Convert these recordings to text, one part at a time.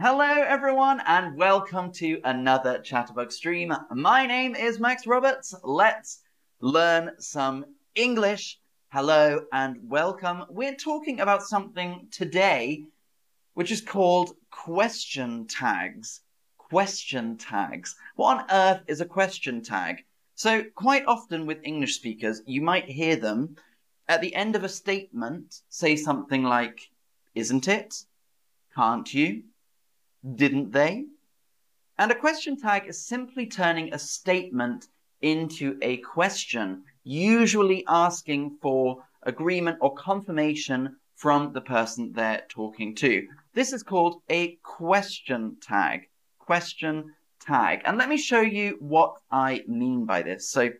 Hello, everyone, and welcome to another Chatterbug stream. My name is Max Roberts. Let's learn some English. Hello and welcome. We're talking about something today which is called question tags. Question tags. What on earth is a question tag? So, quite often with English speakers, you might hear them at the end of a statement say something like, Isn't it? Can't you? Didn't they? And a question tag is simply turning a statement into a question, usually asking for agreement or confirmation from the person they're talking to. This is called a question tag. Question tag. And let me show you what I mean by this. So,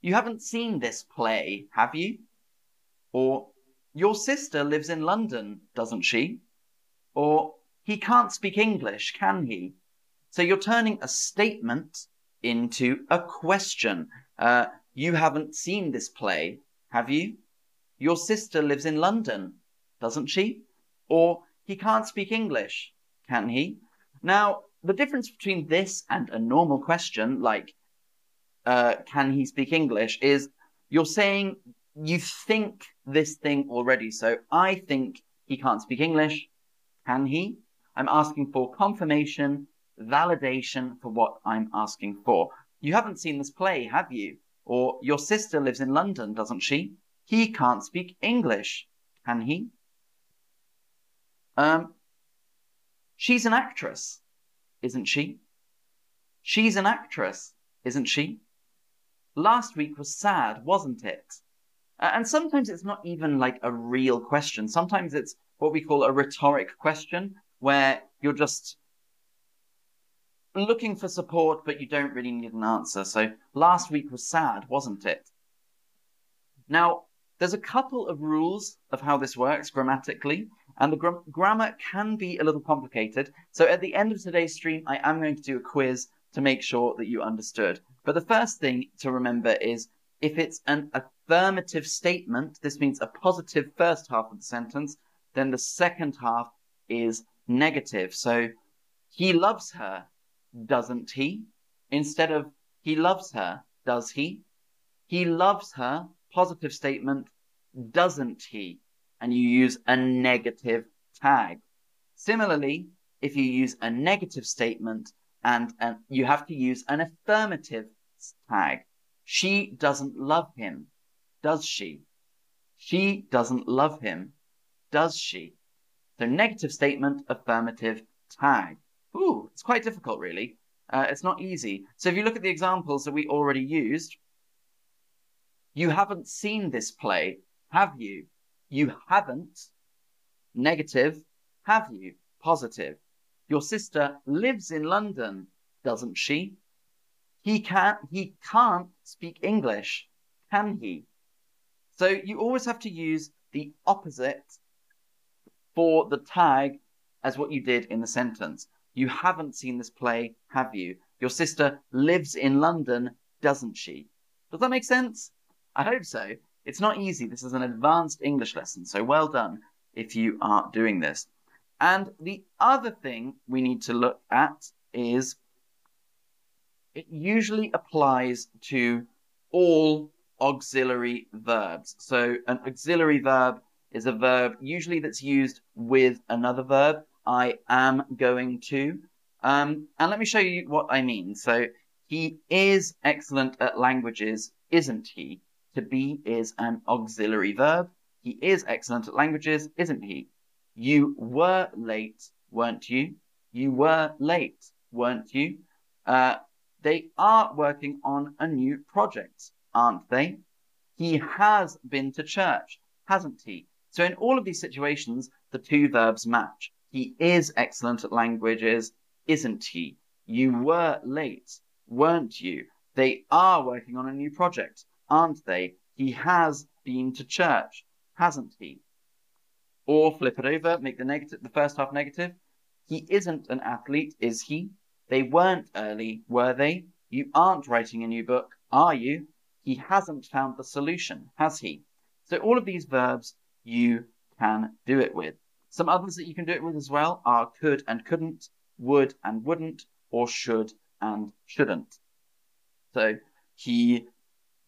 you haven't seen this play, have you? Or, your sister lives in London, doesn't she? Or, he can't speak English, can he? So you're turning a statement into a question. Uh, you haven't seen this play, have you? Your sister lives in London, doesn't she? Or he can't speak English, can he? Now, the difference between this and a normal question, like, uh, can he speak English, is you're saying you think this thing already. So I think he can't speak English. Can he? I'm asking for confirmation, validation for what I'm asking for. You haven't seen this play, have you? Or your sister lives in London, doesn't she? He can't speak English, can he? Um, she's an actress, isn't she? She's an actress, isn't she? Last week was sad, wasn't it? And sometimes it's not even like a real question. Sometimes it's what we call a rhetoric question, where you're just looking for support, but you don't really need an answer. So last week was sad, wasn't it? Now, there's a couple of rules of how this works grammatically, and the gr- grammar can be a little complicated. So at the end of today's stream, I am going to do a quiz to make sure that you understood. But the first thing to remember is if it's an affirmative statement, this means a positive first half of the sentence, then the second half is negative. So he loves her, doesn't he? Instead of he loves her, does he? He loves her, positive statement, doesn't he? And you use a negative tag. Similarly, if you use a negative statement and, and you have to use an affirmative tag. She doesn't love him, does she? She doesn't love him, does she? So negative statement, affirmative, tag. Ooh, it's quite difficult, really. Uh, it's not easy. So if you look at the examples that we already used, you haven't seen this play, have you? You haven't. Negative, have you? Positive. Your sister lives in London, doesn't she? He can't, he can't speak English, can he? So you always have to use the opposite for the tag as what you did in the sentence. You haven't seen this play, have you? Your sister lives in London, doesn't she? Does that make sense? I hope so. It's not easy. This is an advanced English lesson, so well done if you are doing this. And the other thing we need to look at is it usually applies to all auxiliary verbs. So an auxiliary verb is a verb usually that's used with another verb. I am going to. Um, and let me show you what I mean. So he is excellent at languages, isn't he? To be is an auxiliary verb. He is excellent at languages, isn't he? You were late, weren't you? You were late, weren't you? Uh, they are working on a new project, aren't they? He has been to church, hasn't he? So in all of these situations, the two verbs match. He is excellent at languages, isn't he? You were late, weren't you? They are working on a new project, aren't they? He has been to church, hasn't he? Or flip it over, make the negative, the first half negative. He isn't an athlete, is he? They weren't early, were they? You aren't writing a new book, are you? He hasn't found the solution, has he? So all of these verbs you can do it with. Some others that you can do it with as well are could and couldn't, would and wouldn't, or should and shouldn't. So he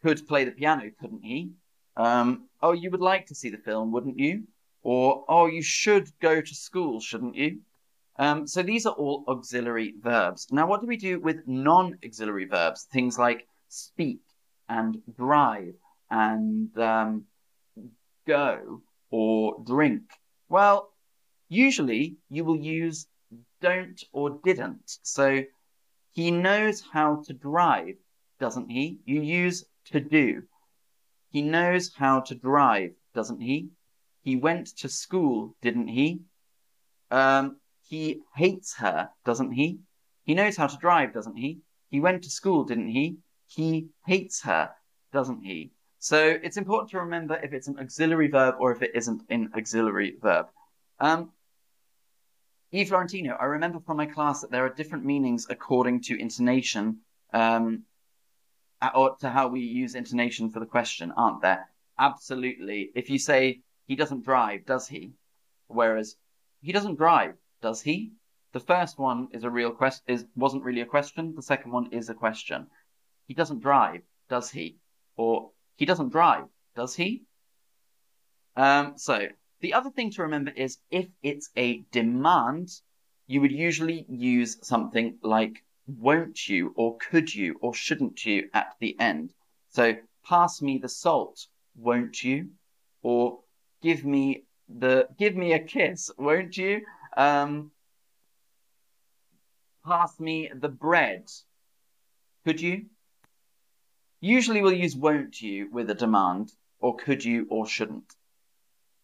could play the piano, couldn't he? Um, oh, you would like to see the film, wouldn't you? Or, oh, you should go to school, shouldn't you? Um, so these are all auxiliary verbs. Now, what do we do with non-auxiliary verbs? Things like speak and drive and um, go or drink. Well, usually you will use don't or didn't. So he knows how to drive, doesn't he? You use to do. He knows how to drive, doesn't he? He went to school, didn't he? Um, he hates her, doesn't he? He knows how to drive, doesn't he? He went to school, didn't he? He hates her, doesn't he? So it's important to remember if it's an auxiliary verb or if it isn't an auxiliary verb. Um, E. Florentino, I remember from my class that there are different meanings according to intonation, um, or to how we use intonation for the question, aren't there? Absolutely. If you say he doesn't drive, does he? Whereas he doesn't drive, does he? The first one is a real question, is wasn't really a question. The second one is a question. He doesn't drive, does he? Or he doesn't drive, does he? Um, so the other thing to remember is if it's a demand, you would usually use something like won't you or could you or shouldn't you at the end. So pass me the salt, won't you? Or give me the give me a kiss, won't you? Um, pass me the bread. Could you? Usually we'll use won't you with a demand, or could you or shouldn't.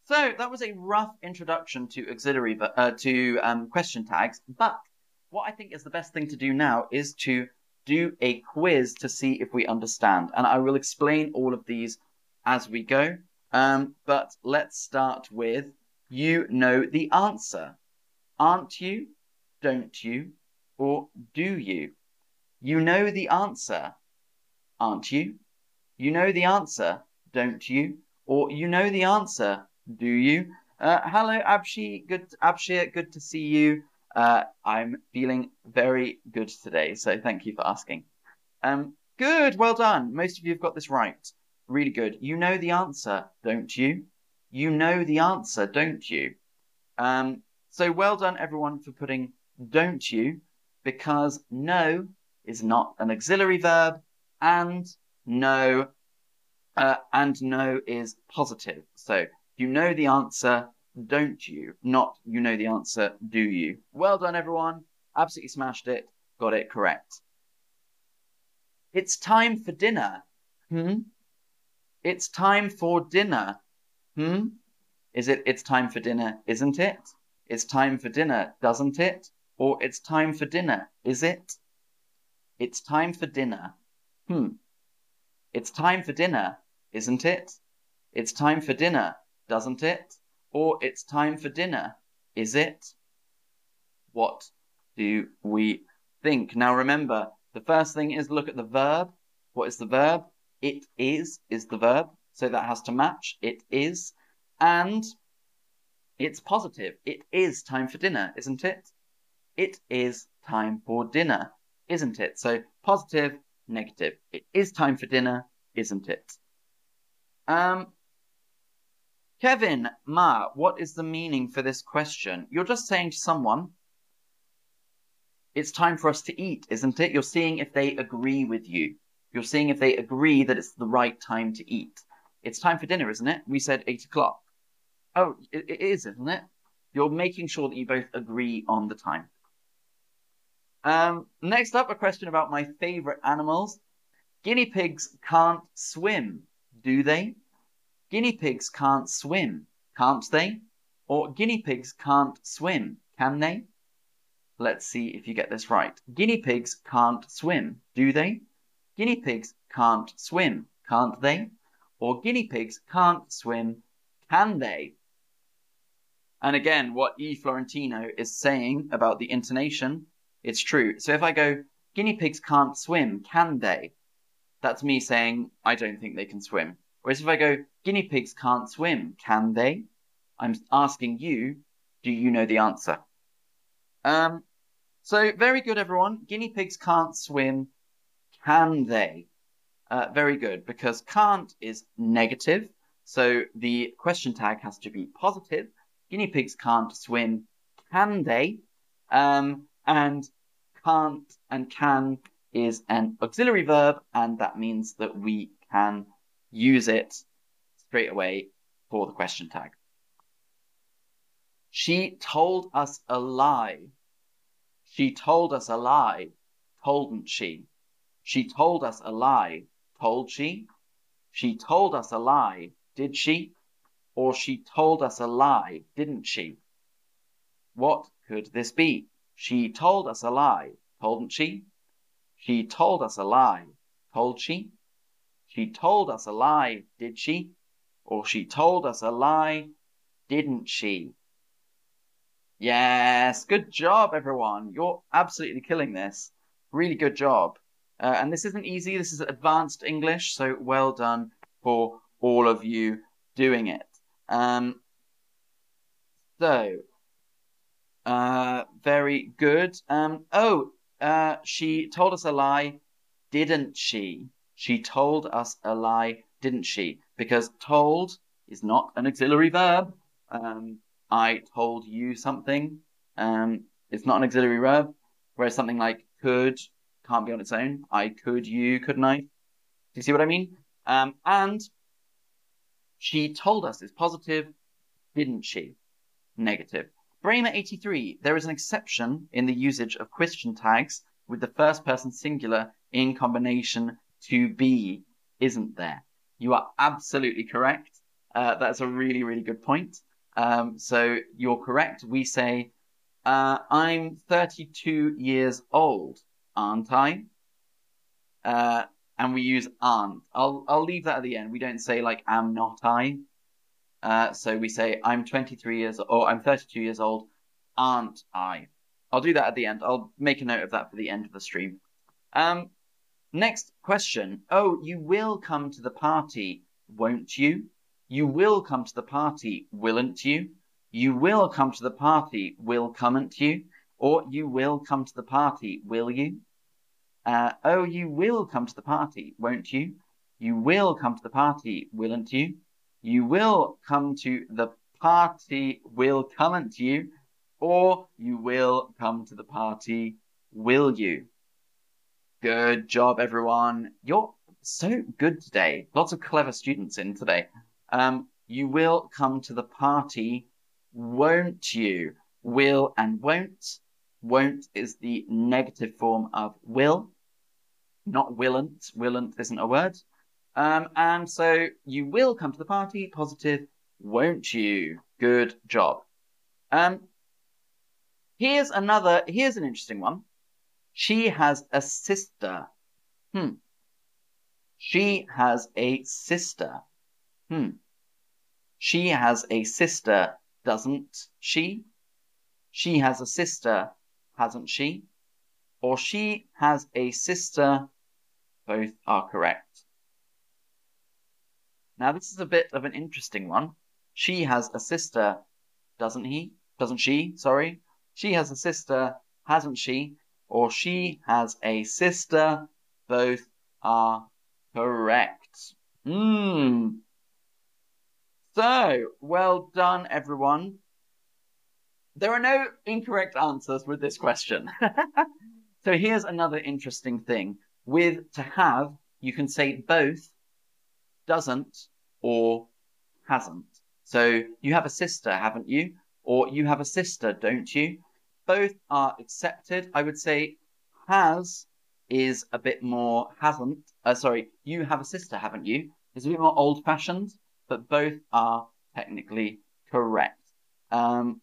So that was a rough introduction to auxiliary uh, to um, question tags. But what I think is the best thing to do now is to do a quiz to see if we understand, and I will explain all of these as we go. Um, but let's start with you know the answer. Aren't you? Don't you? Or do you? You know the answer. Aren't you? You know the answer, don't you? Or you know the answer, do you? Uh, hello, Abshi. Good, Abshir. Good to see you. Uh, I'm feeling very good today, so thank you for asking. Um, good. Well done. Most of you have got this right. Really good. You know the answer, don't you? You know the answer, don't you? Um, so well done, everyone, for putting don't you, because know is not an auxiliary verb, and know, uh, and know is positive. So you know the answer, don't you? Not you know the answer, do you? Well done, everyone. Absolutely smashed it. Got it correct. It's time for dinner. Hmm? It's time for dinner. Hmm? Is it it's time for dinner, isn't it? It's time for dinner, doesn't it? Or it's time for dinner, is it? It's time for dinner. Hmm. It's time for dinner, isn't it? It's time for dinner, doesn't it? Or it's time for dinner, is it? What do we think? Now remember, the first thing is look at the verb. What is the verb? It is, is the verb. So that has to match. It is. And it's positive. It is time for dinner, isn't it? It is time for dinner, isn't it? So positive, negative. It is time for dinner, isn't it? Um, Kevin, Ma, what is the meaning for this question? You're just saying to someone, it's time for us to eat, isn't it? You're seeing if they agree with you. You're seeing if they agree that it's the right time to eat. It's time for dinner, isn't it? We said eight o'clock. Oh, it, it is, isn't it? You're making sure that you both agree on the time. Um, next up, a question about my favorite animals. Guinea pigs can't swim, do they? Guinea pigs can't swim, can't they? Or guinea pigs can't swim, can they? Let's see if you get this right. Guinea pigs can't swim, do they? Guinea pigs can't swim, can't they? Or guinea pigs can't swim, can they? And again, what E. Florentino is saying about the intonation, it's true. So if I go, guinea pigs can't swim, can they? That's me saying, I don't think they can swim. Whereas if I go, guinea pigs can't swim, can they? I'm asking you, Do you know the answer? Um, so very good, everyone. Guinea pigs can't swim. Can they? Uh, very good, because can't is negative. So the question tag has to be positive. Guinea pigs can't swim. Can they? Um, and can't and can is an auxiliary verb, and that means that we can use it straight away for the question tag. She told us a lie. She told us a lie, toldn't she? She told us a lie, told she? She told us a lie, did she? Or she told us a lie, didn't she? What could this be? She told us a lie, toldn't she? She told us a lie, told she? She told us a lie, did she? Or she told us a lie, didn't she? Yes, good job, everyone. You're absolutely killing this. Really good job. Uh, and this isn't easy. This is advanced English, so well done for all of you doing it. Um, so, uh, very good. Um, oh, uh, she told us a lie, didn't she? She told us a lie, didn't she? Because told is not an auxiliary verb. Um, I told you something. Um, it's not an auxiliary verb. Whereas something like could can't be on its own. I could, you, couldn't I? Do you see what I mean? Um, and she told us it's positive, didn't she? Negative. Bramer83, there is an exception in the usage of question tags with the first person singular in combination to be, isn't there? You are absolutely correct. Uh, that's a really, really good point. Um, so you're correct. We say, uh, I'm 32 years old, aren't I? Uh, and we use aren't. I'll, I'll leave that at the end. We don't say like, am not I? Uh, so we say, I'm 23 years, or I'm 32 years old, aren't I? I'll do that at the end. I'll make a note of that for the end of the stream. Um, next question. Oh, you will come to the party, won't you? You will come to the party, willn't you? You will come to the party, will comn't you? Or you will come to the party, will you? Uh, oh, you will come to the party, won't you? You will come to the party, willn't you? You will come to the party, will comn't you? Or you will come to the party, will you? Good job, everyone. You're so good today. Lots of clever students in today. Um, you will come to the party, won't you? Will and won't. Won't is the negative form of will, not willn't. Willn't isn't a word. Um, and so you will come to the party, positive, won't you? Good job. Um, here's another, here's an interesting one. She has a sister. Hmm. She has a sister. Hmm. She has a sister, doesn't she? She has a sister, hasn't she? Or she has a sister, both are correct. Now this is a bit of an interesting one. She has a sister, doesn't he? Doesn't she? Sorry. She has a sister, hasn't she? Or she has a sister, both are correct. Hmm. So, well done, everyone. There are no incorrect answers with this question. so here's another interesting thing. With to have, you can say both, doesn't, or hasn't. So you have a sister, haven't you? Or you have a sister, don't you? Both are accepted. I would say has is a bit more hasn't. Uh, sorry, you have a sister, haven't you? It's a bit more old fashioned but both are technically correct. Um,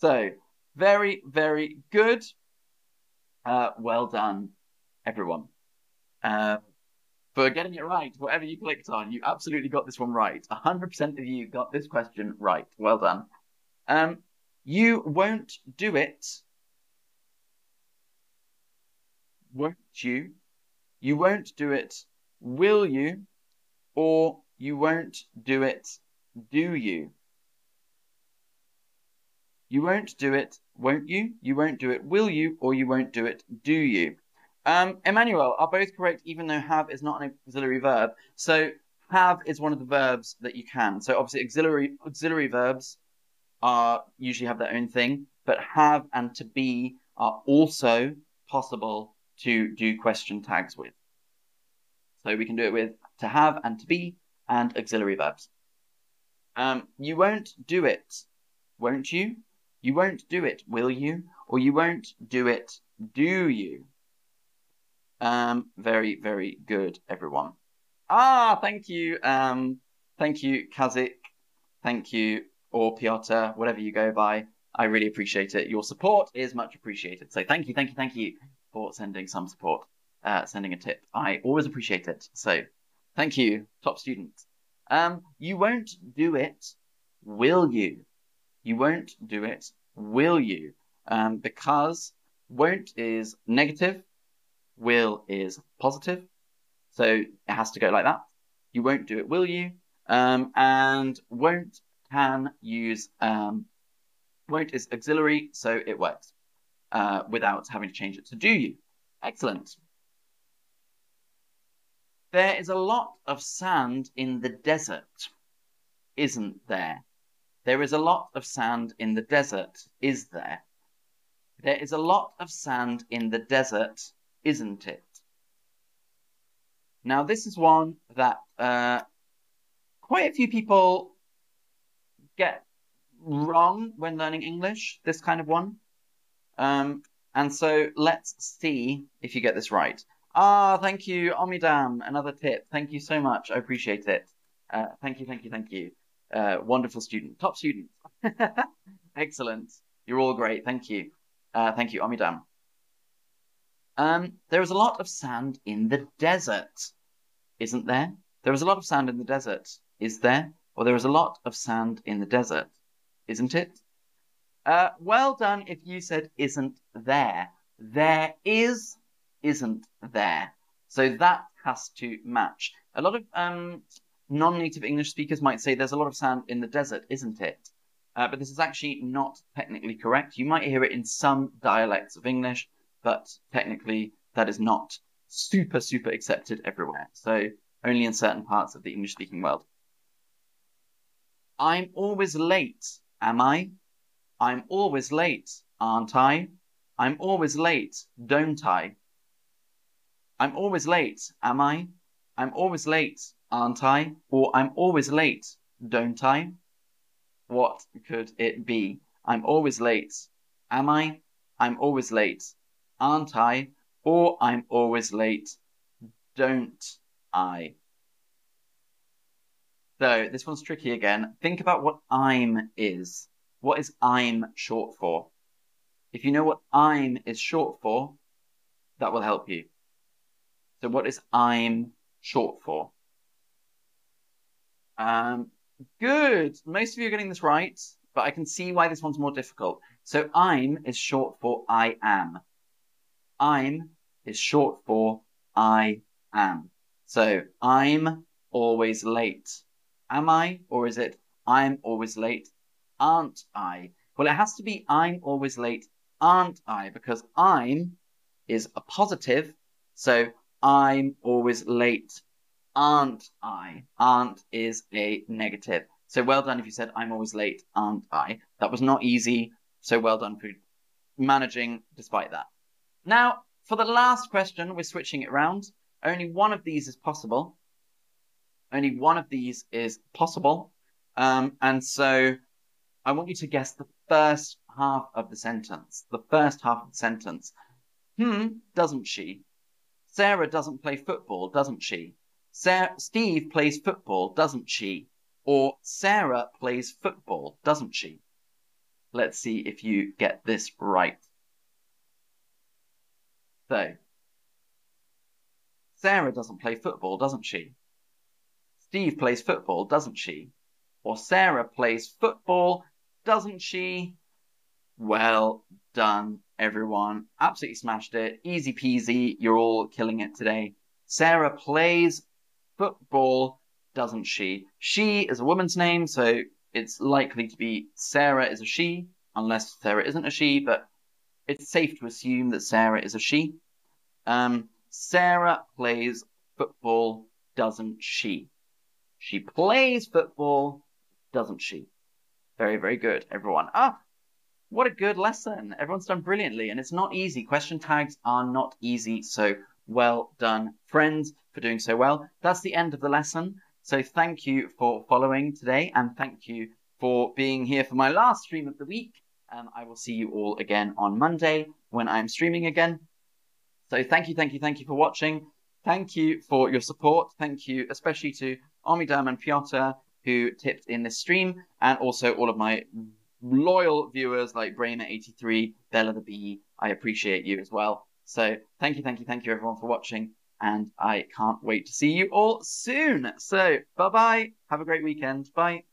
so, very, very good. Uh, well done, everyone. Uh, for getting it right, whatever you clicked on, you absolutely got this one right. 100% of you got this question right. Well done. Um, you won't do it. Won't you? You won't do it. Will you? Or you won't do it, do you? You won't do it, won't you? You won't do it, will you? Or you won't do it, do you? Um, Emmanuel are both correct, even though have is not an auxiliary verb. So have is one of the verbs that you can. So obviously auxiliary auxiliary verbs are usually have their own thing, but have and to be are also possible to do question tags with. So we can do it with to have and to be and auxiliary verbs. Um, you won't do it, won't you? You won't do it, will you? Or you won't do it, do you? Um, very, very good, everyone. Ah, thank you. Um, thank you, Kazik. Thank you, or Piotr, whatever you go by. I really appreciate it. Your support is much appreciated. So thank you, thank you, thank you for sending some support, uh, sending a tip. I always appreciate it. So thank you, top student. Um, you won't do it, will you? You won't do it, will you? Um, because won't is negative, will is positive. So it has to go like that. You won't do it, will you? Um, and won't can use um, won't is auxiliary, so it works uh, without having to change it to do you. Excellent. There is a lot of sand in the desert, isn't there? There is a lot of sand in the desert, is there? There is a lot of sand in the desert, isn't it? Now, this is one that uh, quite a few people get wrong when learning English, this kind of one. Um, and so let's see if you get this right. Ah, thank you, Omidam, another tip. Thank you so much. I appreciate it. Uh, thank you, thank you, thank you. Uh, wonderful student, top student. Excellent. You're all great. Thank you. Uh, thank you, Omidam. Um, there is a lot of sand in the desert, isn't there? There is a lot of sand in the desert, is there? Or there is a lot of sand in the desert, isn't it? Uh, well done if you said isn't there. There is, isn't there. So that has to match. A lot of um, non-native English speakers might say there's a lot of sand in the desert, isn't it? Uh, but this is actually not technically correct. You might hear it in some dialects of English, but technically that is not super, super accepted everywhere. So only in certain parts of the English speaking world. I'm always late, am I? I'm always late, aren't I? I'm always late, don't I? I'm always late, am I? I'm always late, aren't I? Or I'm always late, don't I? What could it be? I'm always late, am I? I'm always late, aren't I? Or I'm always late, don't I? So this one's tricky again. Think about what I'm is. What is I'm short for? If you know what I'm is short for, that will help you. So what is I'm short for? Um, good. Most of you are getting this right, but I can see why this one's more difficult. So I'm is short for I am. I'm is short for I am. So I'm always late. Am I? Or is it I'm always late? Aren't I? Well, it has to be I'm always late, aren't I? Because I'm is a positive. So I'm always late, aren't I? Aren't is a negative. So well done if you said I'm always late, aren't I? That was not easy. So well done for managing despite that. Now, for the last question, we're switching it around. Only one of these is possible. Only one of these is possible. Um, and so I want you to guess the first half of the sentence. The first half of the sentence. Hmm, doesn't she? Sarah doesn't play football, doesn't she? Sarah, Steve plays football, doesn't she? Or Sarah plays football, doesn't she? Let's see if you get this right. Sarah doesn't play football, doesn't she? Steve plays football, doesn't she? Or Sarah plays football, doesn't she? Well done, everyone. Absolutely smashed it. Easy peasy. You're all killing it today. Sarah plays football, doesn't she? She is a woman's name, so it's likely to be Sarah is a she. unless Sarah isn't a she, but it's safe to assume that Sarah is a she. Um, Sarah plays football, doesn't she? She plays football, doesn't she? Very, very good, everyone. Ah, what a good lesson. Everyone's done brilliantly, and it's not easy. Question tags are not easy, so well done, friends, for doing so well. That's the end of the lesson. So thank you for following today, and thank you for being here for my last stream of the week. And I will see you all again on Monday when I'm streaming again. So thank you, thank you, thank you for watching. Thank you for your support. Thank you especially to Omidam and Piotr who tipped in this stream, and also all of my loyal viewers like Bramer83, Bella the Bee. I appreciate you as well. So thank you, thank you, thank you everyone for watching, and I can't wait to see you all soon. So bye bye. Have a great weekend. Bye.